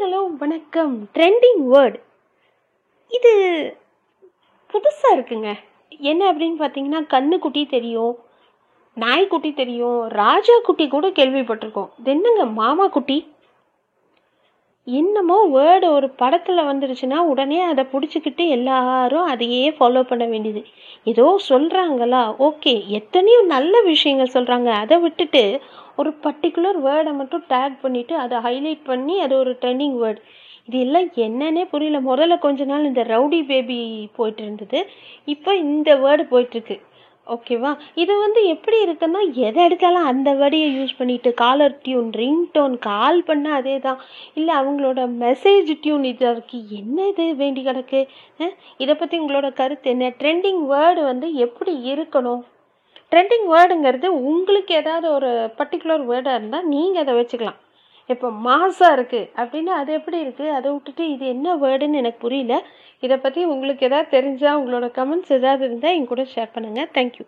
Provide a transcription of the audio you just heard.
Hello வணக்கம். Trending word இது புதுசாக இருக்குங்க. என்ன அப்படின்னு பார்த்தீங்கன்னா கண்ணுக்குட்டி தெரியும் நாய்க்குட்டி தெரியும் ராஜா குட்டி கூட கேள்விப்பட்டிருக்கோம். இது என்னங்க மாமா குட்டி? என்னமோ வேர்டு ஒரு படத்தில் வந்துருச்சுன்னா உடனே அதை பிடிச்சிக்கிட்டு எல்லாரும் அதையே ஃபாலோ பண்ண வேண்டியது. ஏதோ சொல்கிறாங்களா ஓகே எத்தனையோ நல்ல விஷயங்கள் சொல்கிறாங்க அதை விட்டுட்டு ஒரு பர்டிகுலர் வேர்டை மட்டும் டேக் பண்ணிவிட்டு அதை ஹைலைட் பண்ணி அது ஒரு ட்ரெண்டிங் வேர்டு இது எல்லாம் என்னன்னே புரியல. முதல்ல கொஞ்ச நாள் இந்த ரவுடி பேபி போயிட்டு இருந்தது. இப்போ இந்த வேர்டு போயிட்டுருக்கு ஓகேவா? இது வந்து எப்படி இருக்குன்னா எதை எடுத்தாலும் அந்த வேர்டையை யூஸ் பண்ணிட்டு caller tune ring tone call பண்ணால் அதே தான் இல்லை அவங்களோட மெசேஜ் டியூன் இதாக இருக்குது என்ன இது வேண்டி கிடக்கு? இதை பற்றி உங்களோட கருத்து என்ன? ட்ரெண்டிங் வேர்டு வந்து எப்படி இருக்கணும்? ட்ரெண்டிங் வேர்டுங்கிறது உங்களுக்கு ஏதாவது ஒரு பர்டிகுலர் வேர்டாக இருந்தால் நீங்கள் அதை வச்சுக்கலாம். இப்போ மாசாக இருக்குது அப்படின்னா அது எப்படி இருக்குது அதை விட்டுட்டு இது என்ன வேர்டுன்னு எனக்கு புரியல. இதை பற்றி உங்களுக்கு எதாவது தெரிஞ்சால் உங்களோட கமெண்ட்ஸ் எதாவது இருந்தால் என் கூட ஷேர் பண்ணுங்கள் தேங்க்யூ